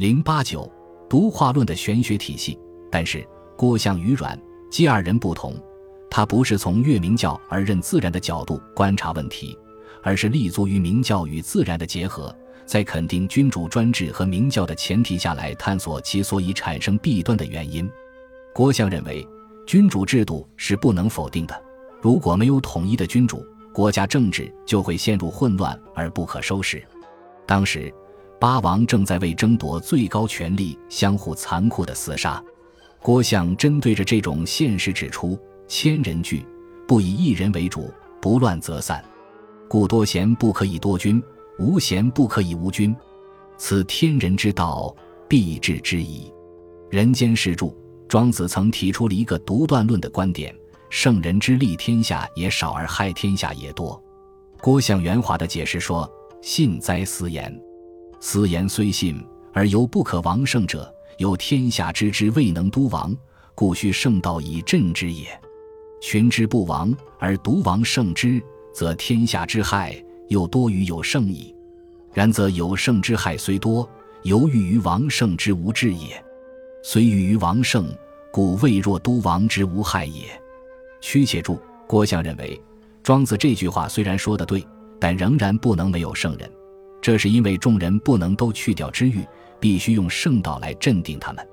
零八九独化论的玄学体系，但是郭象与阮姬二人不同，他不是从越明教而认自然的角度观察问题，而是立足于明教与自然的结合，在肯定君主专制和明教的前提下来探索其所以产生弊端的原因。郭象认为，君主制度是不能否定的，如果没有统一的君主，国家政治就会陷入混乱而不可收拾。当时。八王正在为争夺最高权力相互残酷的厮杀，郭象针对着这种现实指出：千人聚，不以一人为主，不乱则散。故多贤不可以多君，无贤不可以无君。此天人之道，必至之矣。人间世著，庄子曾提出了一个独断论的观点：圣人之利天下也少，而害天下也多。郭象圆滑的解释说：信哉斯言。斯言虽信，而犹不可王圣者，有天下之之未能都王，故需圣道以镇之也。群之不亡，而独王圣之，则天下之害又多于有圣矣。然则有圣之害虽多，犹豫于王圣之无治也。虽欲于王圣，故未若都王之无害也。屈且注，郭象认为，庄子这句话虽然说得对，但仍然不能没有圣人。这是因为众人不能都去掉知欲，必须用圣道来镇定他们。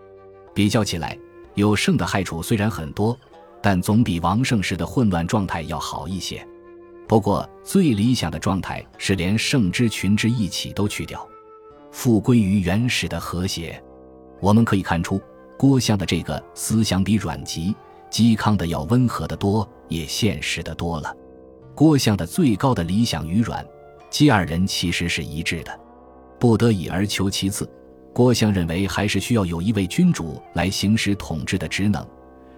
比较起来，有圣的害处虽然很多，但总比王圣时的混乱状态要好一些。不过，最理想的状态是连圣之群之一起都去掉，复归于原始的和谐。我们可以看出，郭象的这个思想比阮籍、嵇康的要温和得多，也现实的多了。郭象的最高的理想与阮。姬二人其实是一致的，不得已而求其次。郭象认为还是需要有一位君主来行使统治的职能，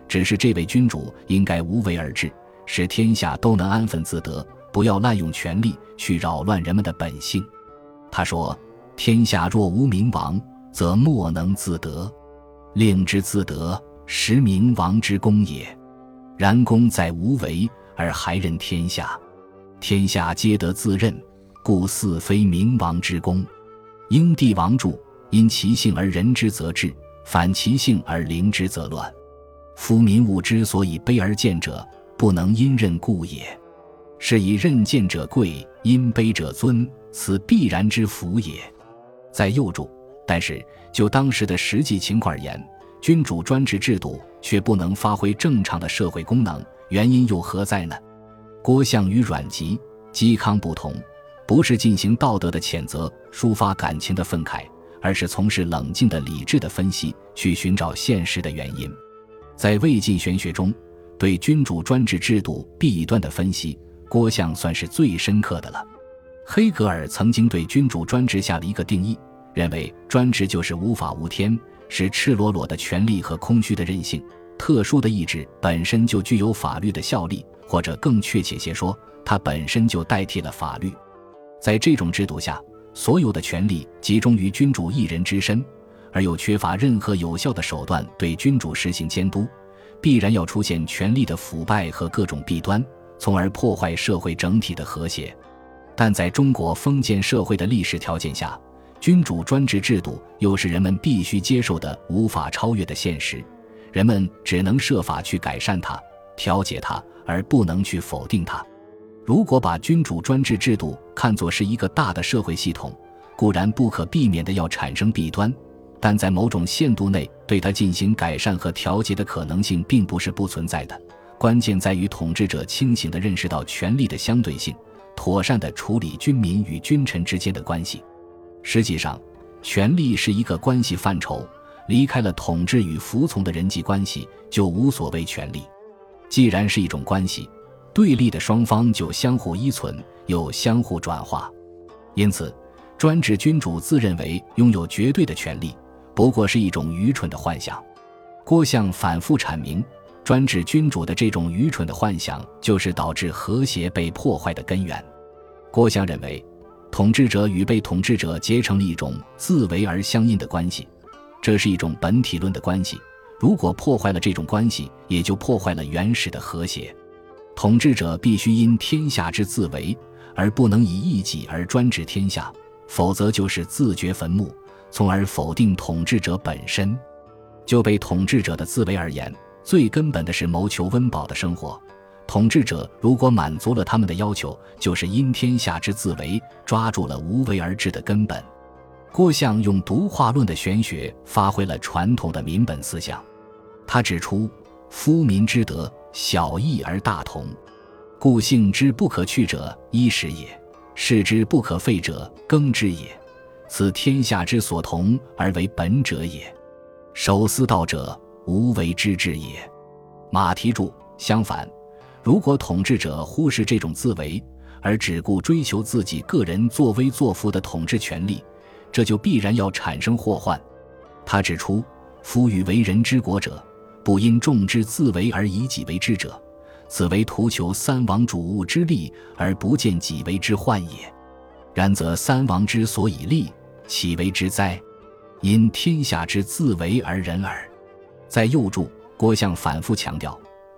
只是这位君主应该无为而治，使天下都能安分自得，不要滥用权力去扰乱人们的本性。他说：“天下若无明王，则莫能自得；令之自得，实明王之功也。然功在无为而还任天下，天下皆得自任。”故四非明王之功，应帝王助，因其性而人之则治，反其性而灵之则乱。夫民物之所以卑而贱者，不能因任故也。是以任贱者贵，因卑者尊，此必然之福也。在右注，但是就当时的实际情况而言，君主专制制度却不能发挥正常的社会功能，原因又何在呢？郭象与阮籍、嵇康不同。不是进行道德的谴责、抒发感情的愤慨，而是从事冷静的、理智的分析，去寻找现实的原因。在魏晋玄学中，对君主专制制度弊端的分析，郭象算是最深刻的了。黑格尔曾经对君主专制下了一个定义，认为专制就是无法无天，是赤裸裸的权力和空虚的任性。特殊的意志本身就具有法律的效力，或者更确切些说，它本身就代替了法律。在这种制度下，所有的权力集中于君主一人之身，而又缺乏任何有效的手段对君主实行监督，必然要出现权力的腐败和各种弊端，从而破坏社会整体的和谐。但在中国封建社会的历史条件下，君主专制制度又是人们必须接受的、无法超越的现实，人们只能设法去改善它、调节它，而不能去否定它。如果把君主专制制度看作是一个大的社会系统，固然不可避免的要产生弊端，但在某种限度内对它进行改善和调节的可能性并不是不存在的。关键在于统治者清醒地认识到权力的相对性，妥善地处理君民与君臣之间的关系。实际上，权力是一个关系范畴，离开了统治与服从的人际关系，就无所谓权力。既然是一种关系。对立的双方就相互依存，又相互转化，因此，专制君主自认为拥有绝对的权利，不过是一种愚蠢的幻想。郭象反复阐明，专制君主的这种愚蠢的幻想，就是导致和谐被破坏的根源。郭象认为，统治者与被统治者结成了一种自为而相应的关系，这是一种本体论的关系。如果破坏了这种关系，也就破坏了原始的和谐。统治者必须因天下之自为，而不能以一己而专治天下，否则就是自掘坟墓，从而否定统治者本身。就被统治者的自为而言，最根本的是谋求温饱的生活。统治者如果满足了他们的要求，就是因天下之自为，抓住了无为而治的根本。郭象用独化论的玄学，发挥了传统的民本思想。他指出：夫民之德，小义而大同。故性之不可去者，衣食也；事之不可废者，耕之也。此天下之所同而为本者也。守私道者，无为之治也。马蹄注：相反，如果统治者忽视这种自为，而只顾追求自己个人作威作福的统治权利，这就必然要产生祸患。他指出：夫与为人之国者，不因众之自为而以己为之者，此为图求三王主物之利而不见己为之患也。然则三王之所以立，岂为之哉？因天下之自为而人耳，在右注郭象反复强调，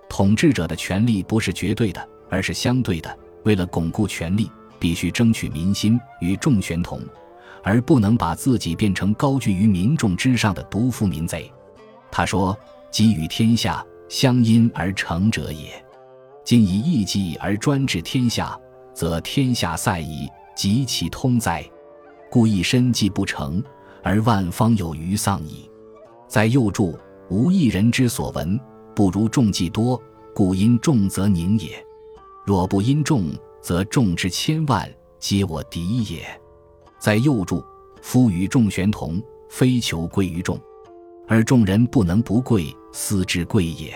统治者的权力不是绝对的，而是相对的。为了巩固权力，必须争取民心，与众悬同，而不能把自己变成高居于民众之上的独夫民贼。他说：“给予天下，相因而成者也。今以义计而专治天下，则天下塞矣，及其通哉？故一身计不成。”而万方有余丧矣。在右注，无一人之所闻，不如众计多，故因众则宁也。若不因众，则众之千万，皆我敌也。在右注，夫与众玄同，非求贵于众，而众人不能不贵，斯之贵也。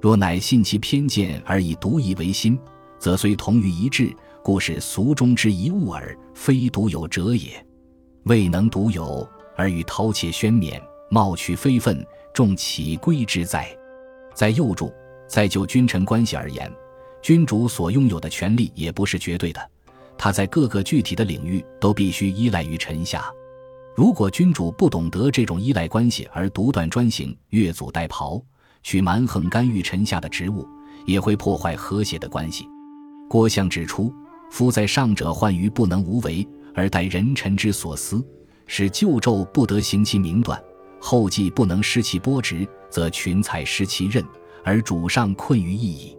若乃信其偏见而以独以为心，则虽同于一致，故是俗中之一物耳，非独有者也。未能独有，而与饕餮宣冕，冒取非分，众岂归之哉？在右注，在就君臣关系而言，君主所拥有的权力也不是绝对的，他在各个具体的领域都必须依赖于臣下。如果君主不懂得这种依赖关系而独断专行、越俎代庖，去蛮横干预臣下的职务，也会破坏和谐的关系。郭象指出，夫在上者患于不能无为。而待人臣之所思，使旧胄不得行其明断，后继不能失其波直，则群才失其任，而主上困于义矣。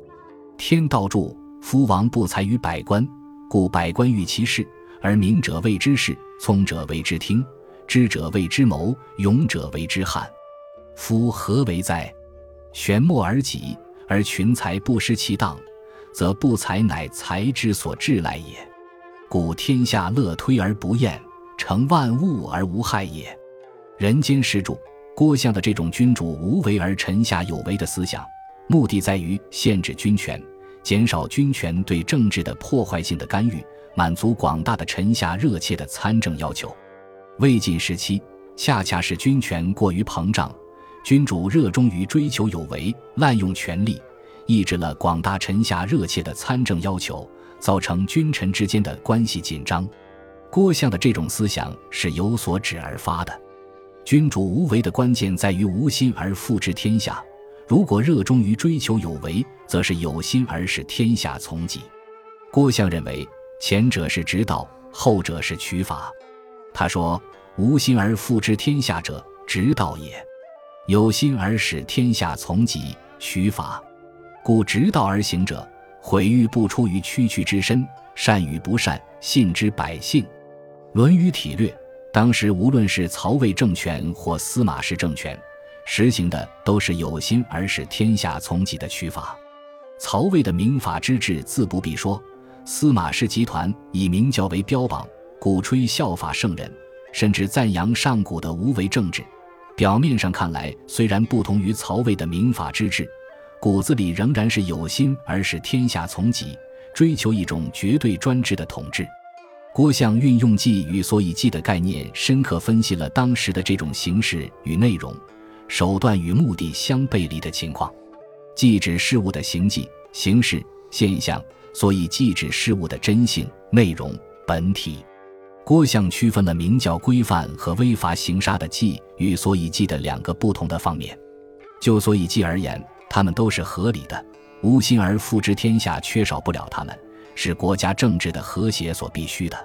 天道助：夫王不才于百官，故百官欲其事，而明者谓之事，聪者谓之听，知者谓之谋，勇者谓之汉。夫何为哉？玄默而己，而群才不失其当，则不才乃才之所至来也。故天下乐推而不厌，成万物而无害也。人间施主郭象的这种君主无为而臣下有为的思想，目的在于限制军权，减少军权对政治的破坏性的干预，满足广大的臣下热切的参政要求。魏晋时期，恰恰是军权过于膨胀，君主热衷于追求有为，滥用权力，抑制了广大臣下热切的参政要求。造成君臣之间的关系紧张，郭象的这种思想是有所指而发的。君主无为的关键在于无心而复治天下，如果热衷于追求有为，则是有心而使天下从己。郭象认为，前者是指导，后者是取法。他说：“无心而复之天下者，直道也；有心而使天下从己，取法。故直道而行者。”毁誉不出于区区之身，善与不善，信之百姓。《论语体略》当时无论是曹魏政权或司马氏政权，实行的都是有心而使天下从己的取法。曹魏的明法之治自不必说，司马氏集团以明教为标榜，鼓吹效法圣人，甚至赞扬上古的无为政治。表面上看来，虽然不同于曹魏的明法之治。骨子里仍然是有心而使天下从己，追求一种绝对专制的统治。郭象运用“计与所以计”的概念，深刻分析了当时的这种形式与内容、手段与目的相背离的情况。计指事物的形迹、形式、现象，所以计指事物的真性、内容、本体。郭象区分了明教规范和威罚行杀的计与所以计的两个不同的方面。就所以计而言，他们都是合理的，无心而复之天下缺少不了他们，是国家政治的和谐所必须的。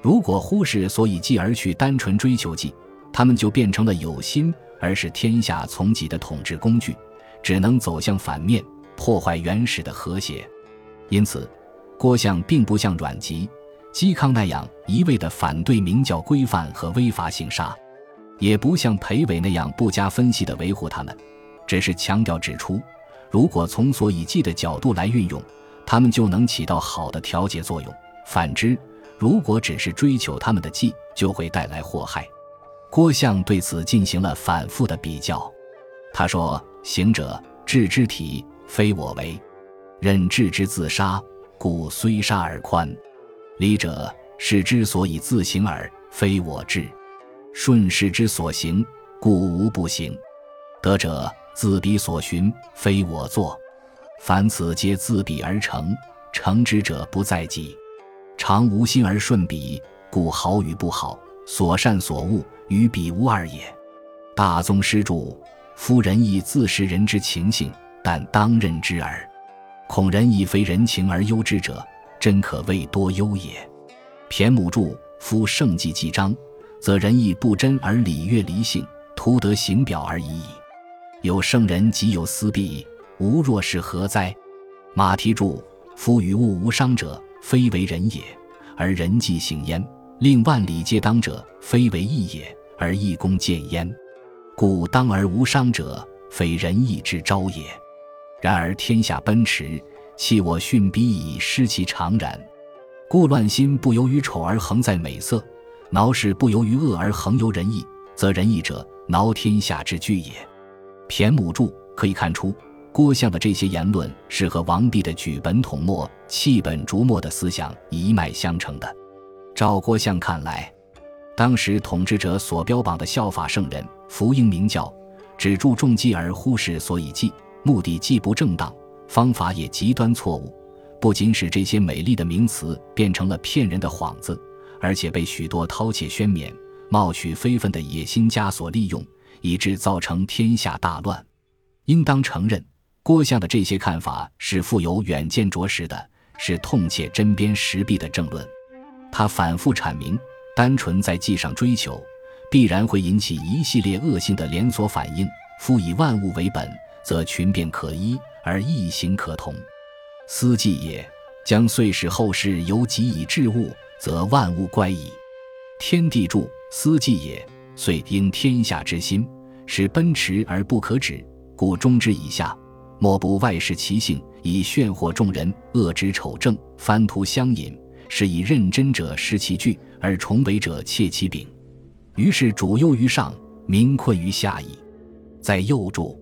如果忽视所以继而去单纯追求继，他们就变成了有心而使天下从己的统治工具，只能走向反面，破坏原始的和谐。因此，郭象并不像阮籍、嵇康那样一味地反对明教规范和违法性杀，也不像裴伟那样不加分析地维护他们，只是强调指出，如果从所以记的角度来运用，他们就能起到好的调节作用；反之，如果只是追求他们的记，就会带来祸害。郭象对此进行了反复的比较，他说：“行者治之体，非我为。”任治之自杀，故虽杀而宽；礼者是之所以自行耳，非我志；顺势之所行，故无不行。德者自彼所寻，非我作。凡此皆自彼而成，成之者不在己。常无心而顺彼，故好与不好，所善所恶，与彼无二也。大宗师著：夫仁义自是人之情性，但当任之耳。恐人亦非人情而忧之者，真可谓多忧也。骈母注：夫圣迹既彰，则仁义不真而礼乐离性，徒得形表而已矣。有圣人即有私弊，吾若是何哉？马蹄注：夫与物无伤者，非为人也；而人既行焉，令万里皆当者，非为义也，而义公见焉。故当而无伤者，非仁义之昭也。然而天下奔驰，弃我训逼以失其常然。故乱心不由于丑而恒在美色，挠事不由于恶而恒由仁义，则仁义者挠天下之具也。骈母注可以看出，郭象的这些言论是和王弼的举本统墨、弃本逐末的思想一脉相承的。照郭象看来，当时统治者所标榜的效法圣人、福音明教，只注重记而忽视所以计。目的既不正当，方法也极端错误，不仅使这些美丽的名词变成了骗人的幌子，而且被许多饕餮宣冕、冒取非分的野心家所利用，以致造成天下大乱。应当承认，郭象的这些看法是富有远见卓识的，是痛切针砭时弊的政论。他反复阐明，单纯在记上追求，必然会引起一系列恶性的连锁反应。夫以万物为本。则群变可依，而异形可同。思记也，将遂使后世由己以治物，则万物乖矣。天地注：思记也，遂应天下之心，使奔驰而不可止。故中之以下，莫不外视其性，以炫惑众人，恶之丑正，翻图相引，是以认真者失其据，而崇伟者窃其柄。于是主忧于上，民困于下矣。在右注。